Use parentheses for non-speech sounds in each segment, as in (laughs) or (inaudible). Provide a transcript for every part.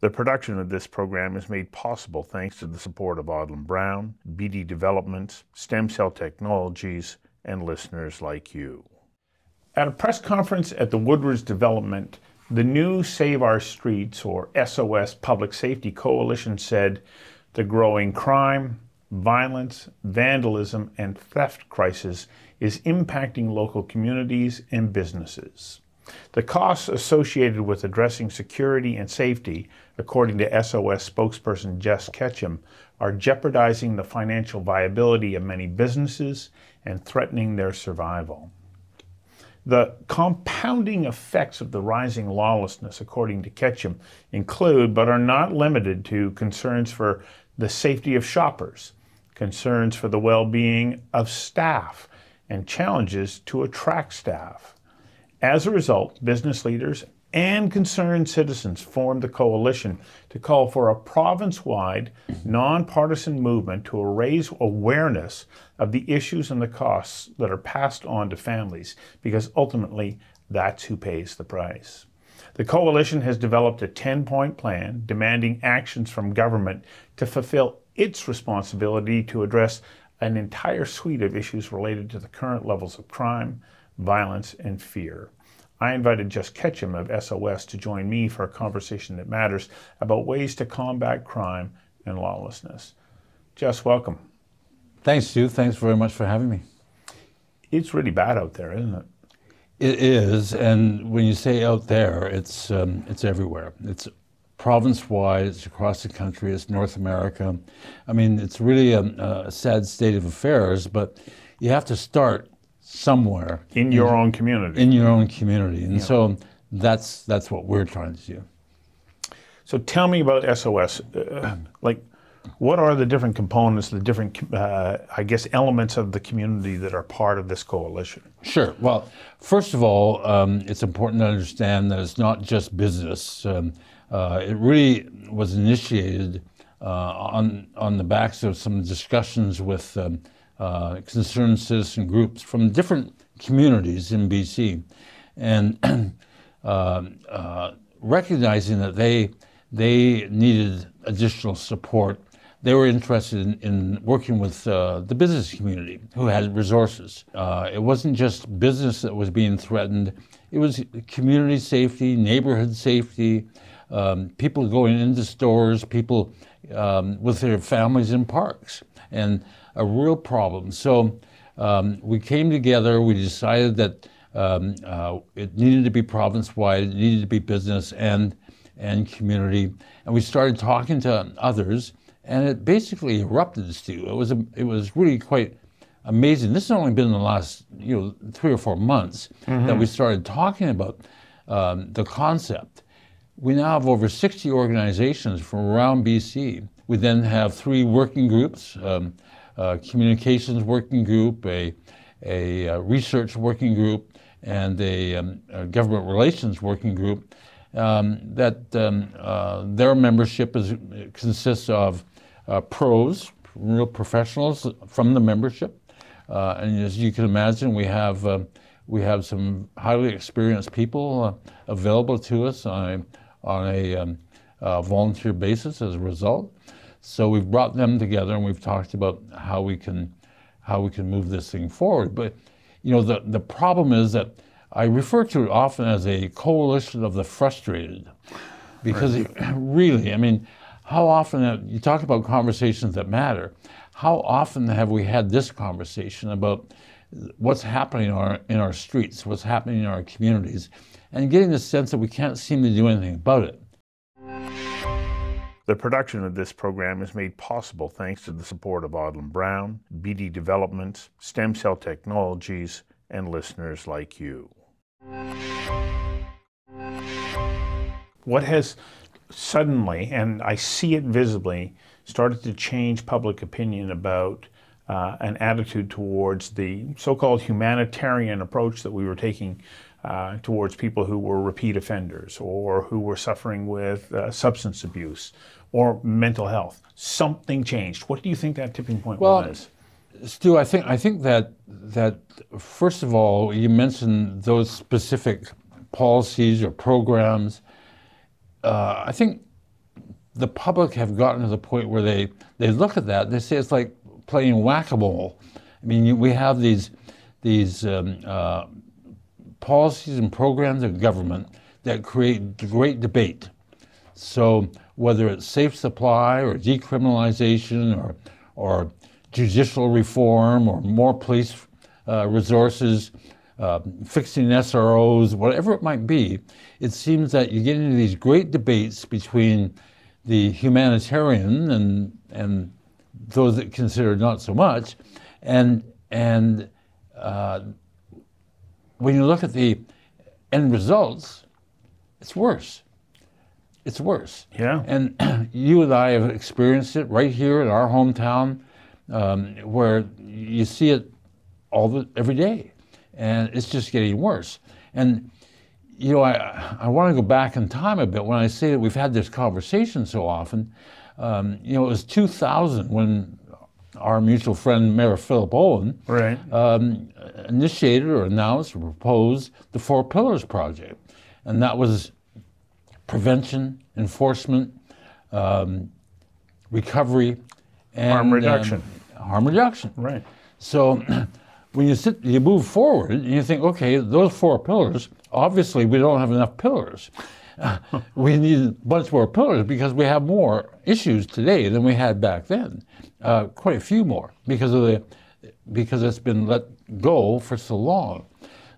The production of this program is made possible thanks to the support of Odlum Brown, BD Developments, Stem Cell Technologies, and listeners like you. At a press conference at the Woodwards Development, the new Save Our Streets, or SOS Public Safety Coalition, said the growing crime, violence, vandalism, and theft crisis is impacting local communities and businesses. The costs associated with addressing security and safety, according to SOS spokesperson Jess Ketchum, are jeopardizing the financial viability of many businesses and threatening their survival. The compounding effects of the rising lawlessness, according to Ketchum, include but are not limited to concerns for the safety of shoppers, concerns for the well being of staff, and challenges to attract staff. As a result, business leaders and concerned citizens formed the coalition to call for a province wide, nonpartisan movement to raise awareness of the issues and the costs that are passed on to families, because ultimately that's who pays the price. The coalition has developed a 10 point plan demanding actions from government to fulfill its responsibility to address an entire suite of issues related to the current levels of crime, violence, and fear. I invited Jess Ketchum of SOS to join me for a conversation that matters about ways to combat crime and lawlessness. Jess, welcome. Thanks, Stu. Thanks very much for having me. It's really bad out there, isn't it? It is, and when you say out there, it's um, it's everywhere. It's province-wide. It's across the country. It's North America. I mean, it's really a, a sad state of affairs. But you have to start somewhere in your own community. In your own community, and yeah. so that's that's what we're trying to do. So tell me about SOS. Uh, like, what are the different components, the different, uh, I guess, elements of the community that are part of this coalition? Sure. Well, first of all, um, it's important to understand that it's not just business. Um, uh, it really was initiated uh, on on the backs of some discussions with. Um, uh, concerned citizen groups from different communities in BC, and (clears throat) uh, uh, recognizing that they they needed additional support. They were interested in, in working with uh, the business community who had resources. Uh, it wasn't just business that was being threatened; it was community safety, neighborhood safety, um, people going into stores, people um, with their families in parks, and a real problem. So um, we came together, we decided that um, uh, it needed to be province wide, it needed to be business and, and community. And we started talking to others, and it basically erupted, Stu. It was, a, it was really quite amazing. This has only been in the last you know, three or four months mm-hmm. that we started talking about um, the concept. We now have over 60 organizations from around BC. We then have three working groups. Um, communications working group, a, a, a, research working group, and a, um, a government relations working group. Um, that um, uh, their membership is, consists of uh, pros, real professionals from the membership, uh, and as you can imagine, we have uh, we have some highly experienced people uh, available to us on a, on a um, uh, volunteer basis as a result. So we've brought them together and we've talked about how we can how we can move this thing forward. But you know, the, the problem is that I refer to it often as a coalition of the frustrated. Because right. it, (clears throat) really, I mean, how often uh, you talk about conversations that matter, how often have we had this conversation about what's happening in our, in our streets, what's happening in our communities, and getting the sense that we can't seem to do anything about it. The production of this program is made possible thanks to the support of Odlum Brown, BD Developments, Stem Cell Technologies, and listeners like you. What has suddenly, and I see it visibly, started to change public opinion about uh, an attitude towards the so called humanitarian approach that we were taking uh, towards people who were repeat offenders or who were suffering with uh, substance abuse or mental health. Something changed. What do you think that tipping point well, was? Stu, I think I think that that first of all, you mentioned those specific policies or programs. Uh, I think the public have gotten to the point where they, they look at that, they say it's like playing whack-a-mole. I mean, you, we have these, these um, uh, policies and programs of government that create great debate. So whether it's safe supply or decriminalization or, or judicial reform or more police uh, resources, uh, fixing SROs, whatever it might be, it seems that you get into these great debates between the humanitarian and, and those that consider not so much, and, and uh, when you look at the end results, it's worse. It's worse. Yeah. And (clears throat) you and I have experienced it right here in our hometown, um, where you see it all the every day, and it's just getting worse. And you know, I I want to go back in time a bit when I say that we've had this conversation so often. Um, you know, it was 2000 when our mutual friend Mayor Philip Owen Right. um, initiated or announced or proposed the Four Pillars Project. And that was prevention, enforcement, um, recovery, and Harm reduction. um, harm reduction. Right. So (clears throat) when you sit, you move forward and you think, okay, those four pillars, obviously we don't have enough pillars. (laughs) we need a bunch more pillars because we have more issues today than we had back then. Uh, quite a few more because of the because it's been let go for so long.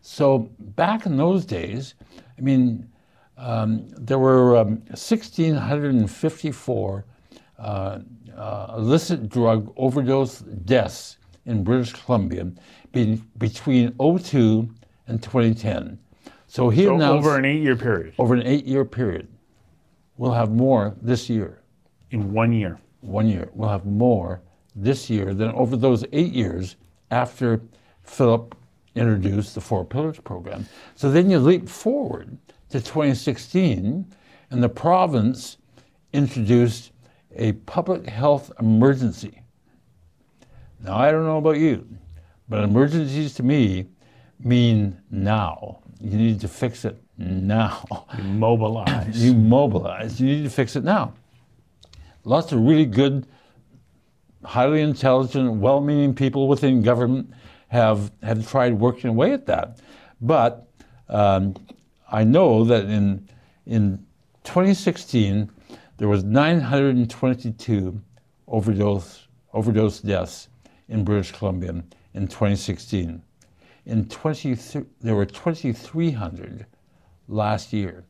So back in those days, I mean, um, there were um, 1,654 uh, uh, illicit drug overdose deaths in British Columbia be, between 02 and 2010. So he So announced over an eight-year period, over an eight-year period, we'll have more this year. in one year. One year, we'll have more this year than over those eight years after Philip introduced the Four Pillars program. So then you leap forward to 2016, and the province introduced a public health emergency. Now, I don't know about you, but emergencies to me mean now. You need to fix it now. Mobilize. You mobilize, you need to fix it now. Lots of really good, highly intelligent, well meaning people within government have, have tried working away at that. But um, I know that in, in 2016, there was 922 overdose, overdose deaths in British Columbia in 2016. In 20, there were 2,300 last year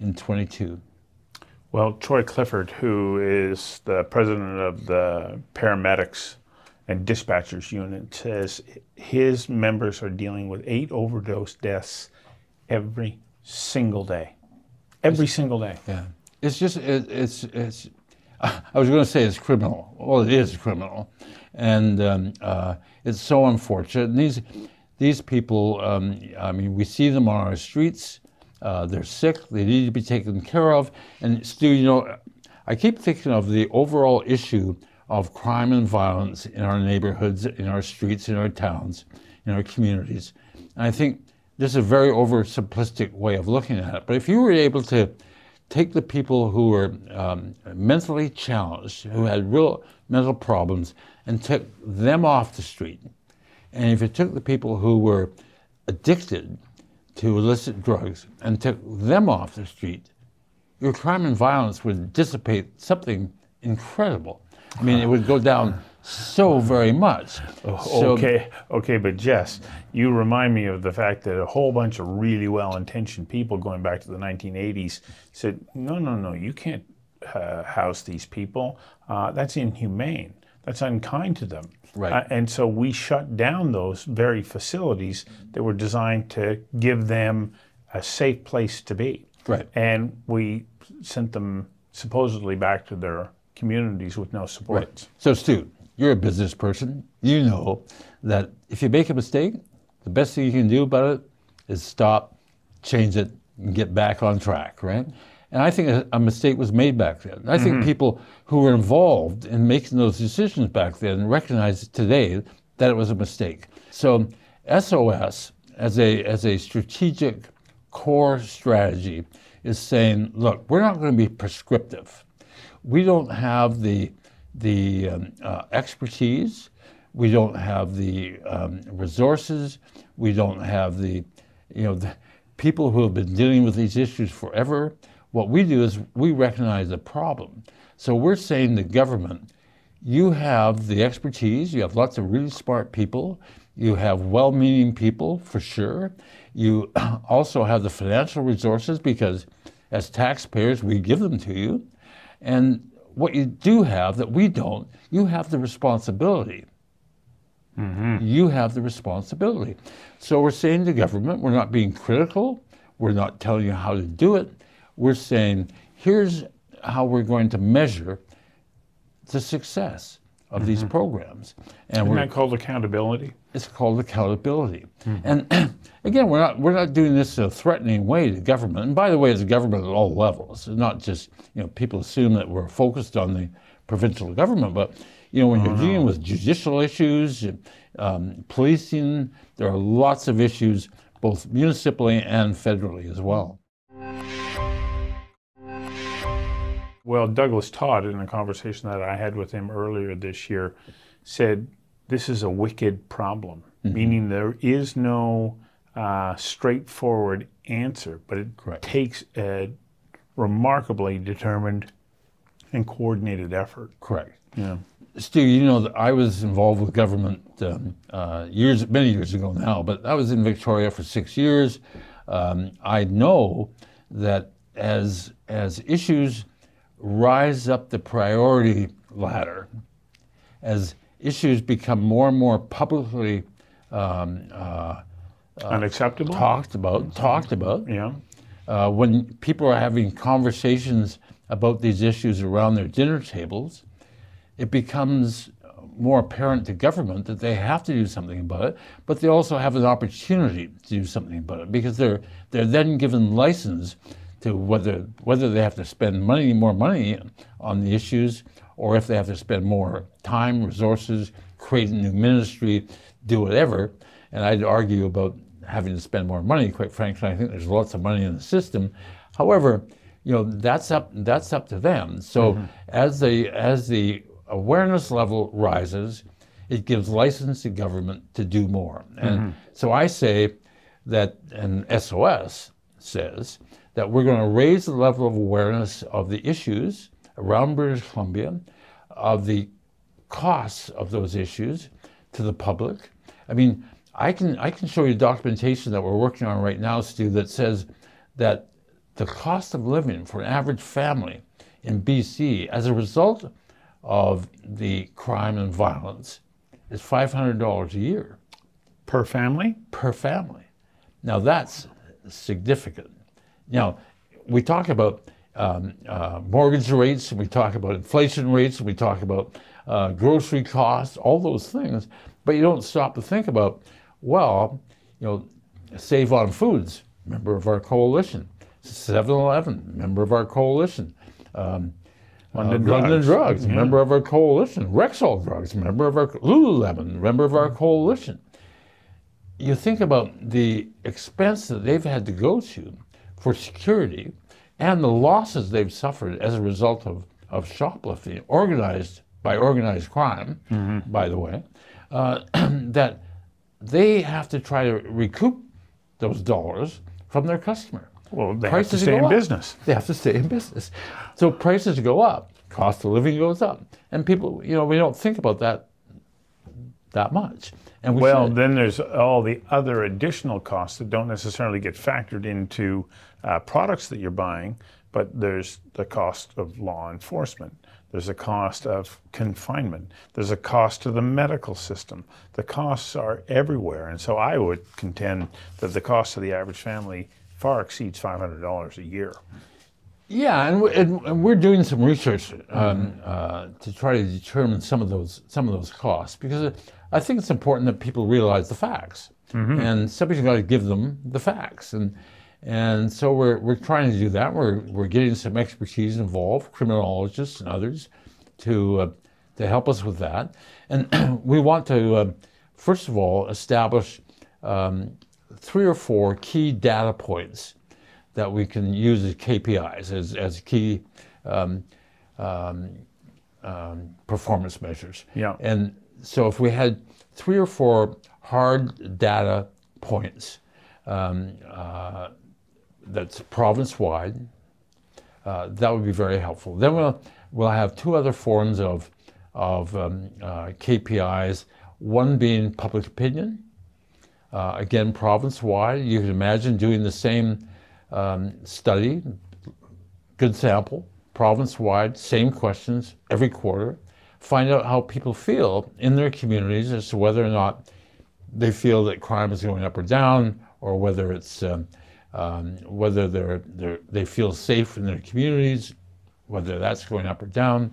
in 22. Well, Troy Clifford, who is the president of the paramedics and dispatchers unit, says his members are dealing with eight overdose deaths every single day. Every single day. Yeah, it's just it, it's it's. (laughs) I was going to say it's criminal. Well, it is criminal, and um, uh, it's so unfortunate. And these these people, um, I mean, we see them on our streets. Uh, they're sick. They need to be taken care of. And Stu, you know, I keep thinking of the overall issue of crime and violence in our neighborhoods, in our streets, in our towns, in our communities. And I think this is a very oversimplistic way of looking at it. But if you were able to take the people who were um, mentally challenged, who had real mental problems, and took them off the street, and if you took the people who were addicted to illicit drugs and took them off the street, your crime and violence would dissipate something incredible. I mean, it would go down so very much. So- okay, okay, but Jess, you remind me of the fact that a whole bunch of really well-intentioned people going back to the 1980s said, "No, no, no, you can't uh, house these people. Uh, that's inhumane. That's unkind to them." Right. Uh, and so we shut down those very facilities that were designed to give them a safe place to be. Right. And we sent them supposedly back to their communities with no support. Right. So, Stu, you're a business person. You know that if you make a mistake, the best thing you can do about it is stop, change it, and get back on track, right? And I think a, a mistake was made back then. I think people who were involved in making those decisions back then recognize today that it was a mistake. So, SOS as a as a strategic core strategy is saying, look, we're not going to be prescriptive we don't have the the um, uh, expertise, we don't have the um, resources, we don't have the you know the people who have been dealing with these issues forever. What we do is we recognize the problem. So we're saying the government, you have the expertise, you have lots of really smart people, you have well meaning people for sure. You (clears throat) also have the financial resources because as taxpayers, we give them to you. And what you do have that we don't, you have the responsibility. Mm-hmm. You have the responsibility. So we're saying to government, we're not being critical, we're not telling you how to do it. We're saying, here's how we're going to measure the success of mm-hmm. these programs. And Isn't that called accountability? It's called accountability. Mm-hmm. And (clears throat) again, we're not we're not doing this in a threatening way to government. And by the way, it's government at all levels. It's not just you know people assume that we're focused on the provincial government, but you know when you're oh, dealing with judicial issues, um, policing, there are lots of issues both municipally and federally as well. Well, Douglas Todd, in a conversation that I had with him earlier this year, said this is a wicked problem, mm-hmm. meaning there is no uh, straightforward answer, but it Correct. takes a remarkably determined and coordinated effort. Correct. Yeah. Steve, you know, that I was involved with government um, uh, years, many years ago now, but I was in Victoria for six years. Um, I know that as as issues rise up the priority ladder as issues become more and more publicly um, uh, uh unacceptable? talked about talked about. Yeah. Uh, when people are having conversations about these issues around their dinner tables it becomes more apparent to government that they have to do something about it, but they also have an opportunity to do something about it because they're they're then given license to whether whether they have to spend money, more money on the issues, or if they have to spend more time, resources, create a new ministry, do whatever. And I'd argue about having to spend more money. Quite frankly, I think there's lots of money in the system. However, you know that's up that's up to them. So mm-hmm. as the as the awareness level rises, it gives license to government to do more. And mm-hmm. so I say that, and SOS says that we're going to raise the level of awareness of the issues around British Columbia, of the costs of those issues to the public. I mean, I can I can show you documentation that we're working on right now, Stu, that says that the cost of living for an average family in BC as a result of the crime and violence is $500 a year. Per family? Per family. Now that's significant. Now, we talk about um, uh, mortgage rates, we talk about inflation rates, we talk about uh, grocery costs, all those things, but you don't stop to think about, well, you know, Save on Foods, member of our coalition, 7 Eleven, member of our coalition. Um, London, uh, Drugs, London Drugs yeah. member of our coalition. Rexall Drugs, member of our Lululemon, member of our coalition. You think about the expense that they've had to go to for security and the losses they've suffered as a result of, of shoplifting, organized by organized crime, mm-hmm. by the way, uh, (clears throat) that they have to try to recoup those dollars from their customer. Well, they prices have to stay in up. business. They have to stay in business. So prices go up, cost of living goes up, and people, you know, we don't think about that that much. And we well, should. then there's all the other additional costs that don't necessarily get factored into uh, products that you're buying, but there's the cost of law enforcement. There's a cost of confinement. There's a cost to the medical system. The costs are everywhere. And so I would contend that the cost of the average family far exceeds $500 a year. Yeah, and, and, we're doing some research um, uh, to try to determine some of those some of those costs because I think it's important that people realize the facts, mm-hmm. and somebody's got to give them the facts, and and so we're we're trying to do that. We're we're getting some expertise involved, criminologists and others, to uh, to help us with that, and (clears throat) we want to uh, first of all establish um, three or four key data points that we can use as KPIs, as, as key um, um, um, performance measures. Yeah. And so if we had three or four hard data points um, uh, that's province wide, uh, that would be very helpful. Then we'll, we'll have two other forms of, of um, uh, KPIs, one being public opinion. Uh, again, province wide. You can imagine doing the same um, study, good sample, province wide, same questions every quarter. Find out how people feel in their communities as to whether or not they feel that crime is going up or down, or whether it's um, um, whether they're, they're, they feel safe in their communities, whether that's going up or down,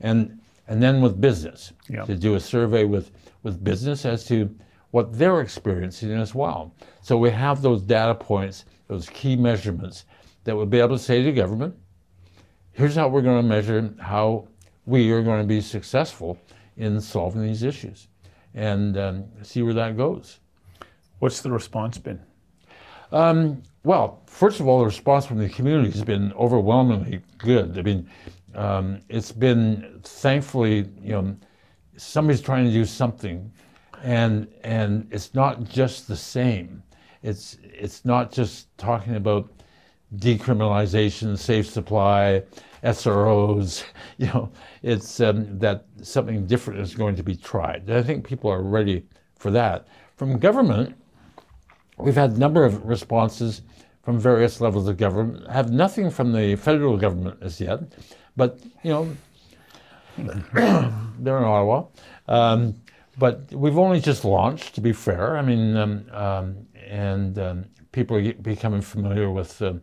and and then with business Yeah. to do a survey with with business as to what they're experiencing as well. So we have those data points, those key measurements that would be able to say to government, here's how we're going to measure how we are going to be successful in solving these issues, and um, see where that goes. What's the response been? Um, well, first of all, the response from the community has been overwhelmingly good. I mean, um, it's been thankfully, you know, somebody's trying to do something, and and it's not just the same. It's it's not just talking about decriminalization, safe supply, SROs. (laughs) You know, it's um, that something different is going to be tried. I think people are ready for that. From government, We've had a number of responses from various levels of government. I Have nothing from the federal government as yet, but you know, (clears throat) they're in Ottawa. Um, but we've only just launched, to be fair. I mean, um, um, and um, people are becoming familiar with um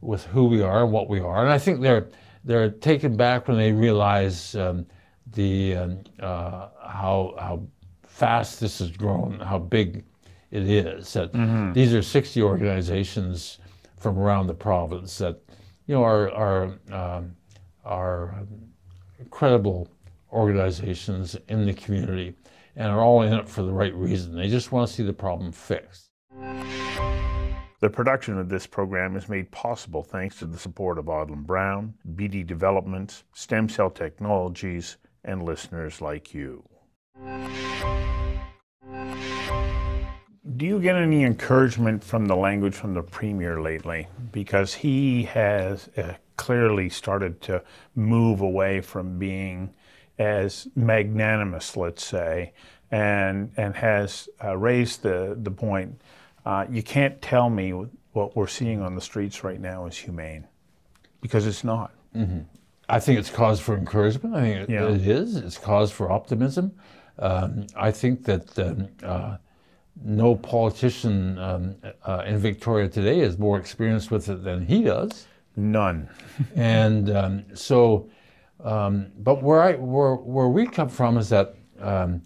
with who we are and what we are, and I think they're they're taken back when they realize um, the um, uh, how how fast this has grown, how big it is. That these are 60 organizations from around the province that you know are are um, are credible organizations in the community and are all in it for the right reason. They just want to see the problem fixed. The production of this program is made possible thanks to the support of Odlum Brown, BD Developments, Stem Cell Technologies, and listeners like you. Do you get any encouragement from the language from the Premier lately? Because he has uh, clearly started to move away from being as magnanimous, let's say, and, and has uh, raised the, the point uh, you can't tell me what we're seeing on the streets right now is humane, because it's not. I think it's cause for encouragement. I think it, Yeah. it is. It's cause for optimism. Um, I think that um, uh, no politician um, uh, in Victoria today is more experienced with it than he does. None. (laughs) and um, so, um, but where I where where we come from is that um,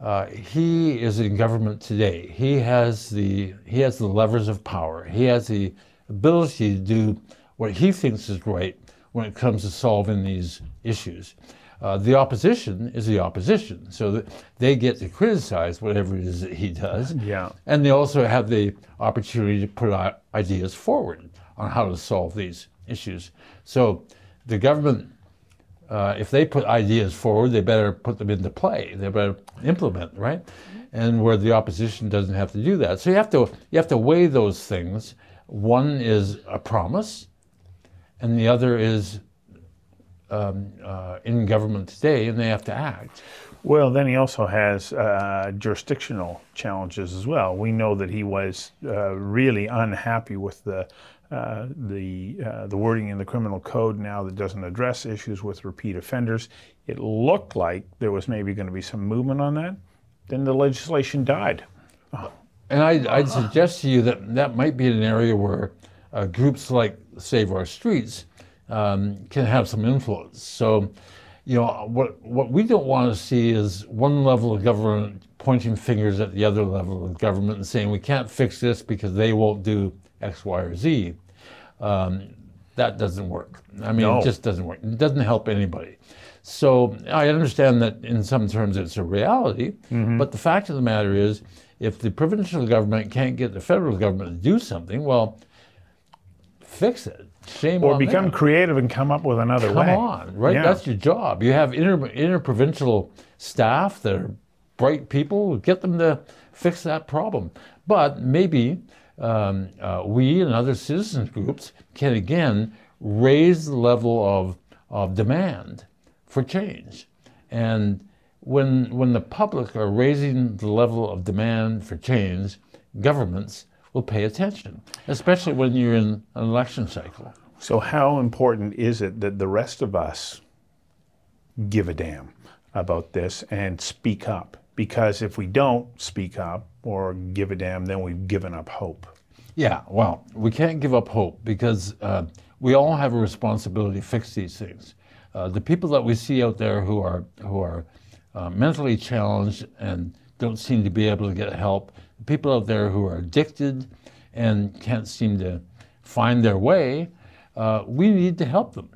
uh, he is in government today. He has the he has the levers of power. He has the ability to do what he thinks is right when it comes to solving these issues. Uh, the opposition is the opposition, so that they get to criticize whatever it is that he does. Yeah. And they also have the opportunity to put ideas forward on how to solve these issues. So the government, uh, if they put ideas forward, they better put them into play. They better implement, right? And where the opposition doesn't have to do that. So you have to you have to weigh those things. One is a promise, and the other is um, uh, in government today, and they have to act. Well, then he also has uh, jurisdictional challenges as well. We know that he was uh, really unhappy with the uh, the uh, the wording in the criminal code now that doesn't address issues with repeat offenders. It looked like there was maybe going to be some movement on that. Then the legislation died. And I'd, I'd suggest to you that that might be an area where uh, groups like Save Our Streets um, can have some influence. So, you know, what what we don't want to see is one level of government pointing fingers at the other level of government and saying we can't fix this because they won't do X, Y, or Z. Um, that doesn't work. I mean, No. it just doesn't work. It doesn't help anybody. So I understand that in some terms it's a reality, but the fact of the matter is, if the provincial government can't get the federal government to do something, well, fix it. Shame on. or become them. creative and come up with another Come way. Come on, right? Yeah. That's your job. You have inter interprovincial staff that are bright people. Get them to fix that problem. But maybe um, uh, we and other citizens groups can again raise the level of, of demand for change. And when when the public are raising the level of demand for change, governments will pay attention, especially when you're in an election cycle. So, how important is it that the rest of us give a damn about this and speak up? Because if we don't speak up or give a damn, then we've given up hope. Yeah, well, we can't give up hope because uh, we all have a responsibility to fix these things. Uh, the people that we see out there who are who are uh, mentally challenged and don't seem to be able to get help, the people out there who are addicted and can't seem to find their way, uh, we need to help them.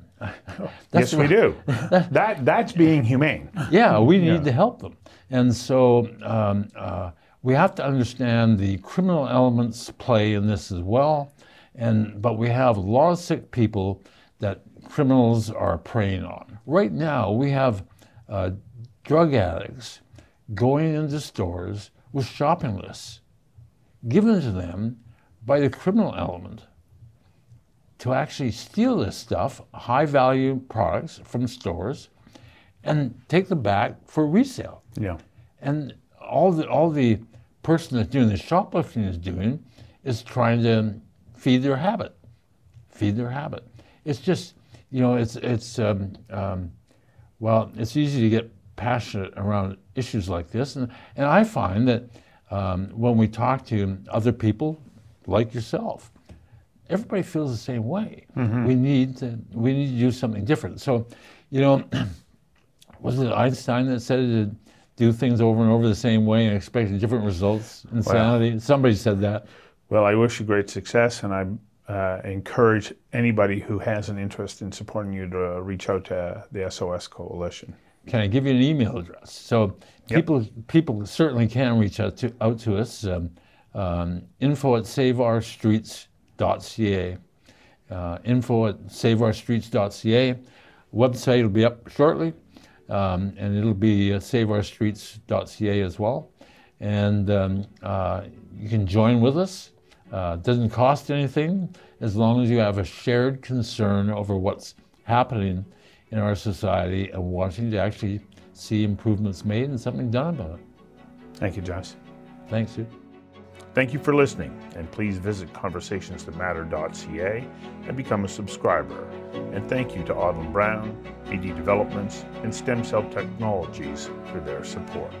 Yes, we do. (laughs) that that's being humane. yeah, we need Yeah. to help them. And so um, uh, we have to understand the criminal elements play in this as well. And but we have a lot of sick people that criminals are preying on. Right now, we have uh, drug addicts going into stores with shopping lists given to them by the criminal element to actually steal this stuff, high value products from stores, and take them back for resale. Yeah. And all the all the person that's doing the shoplifting is doing is trying to feed their habit, feed their habit. It's just you know it's it's um, um, well it's easy to get passionate around issues like this, and and I find that um, when we talk to other people like yourself, everybody feels the same way. We need to we need to do something different. So, you know, (clears throat) was it Einstein that said to do things over and over the same way and expect different results? Insanity. Somebody said that. Well, I wish you great success, and I uh, encourage anybody who has an interest in supporting you to reach out to the SOS Coalition. Can I give you an email address? So Yep. people people certainly can reach out to out to us. Um, um, info at saveourstreets.ca. Uh, info at saveourstreets.ca. Website will be up shortly, um, and it'll be uh, saveourstreets.ca as well. And um, uh, you can join with us. Uh, it doesn't cost anything as long as you have a shared concern over what's happening in our society and wanting to actually see improvements made and something done about it. Thank you, Josh. Thanks, Sue. Thank you for listening, and please visit conversationsthatmatter.ca and become a subscriber. And thank you to Odlum Brown, BD Developments, and Stem Cell Technologies for their support.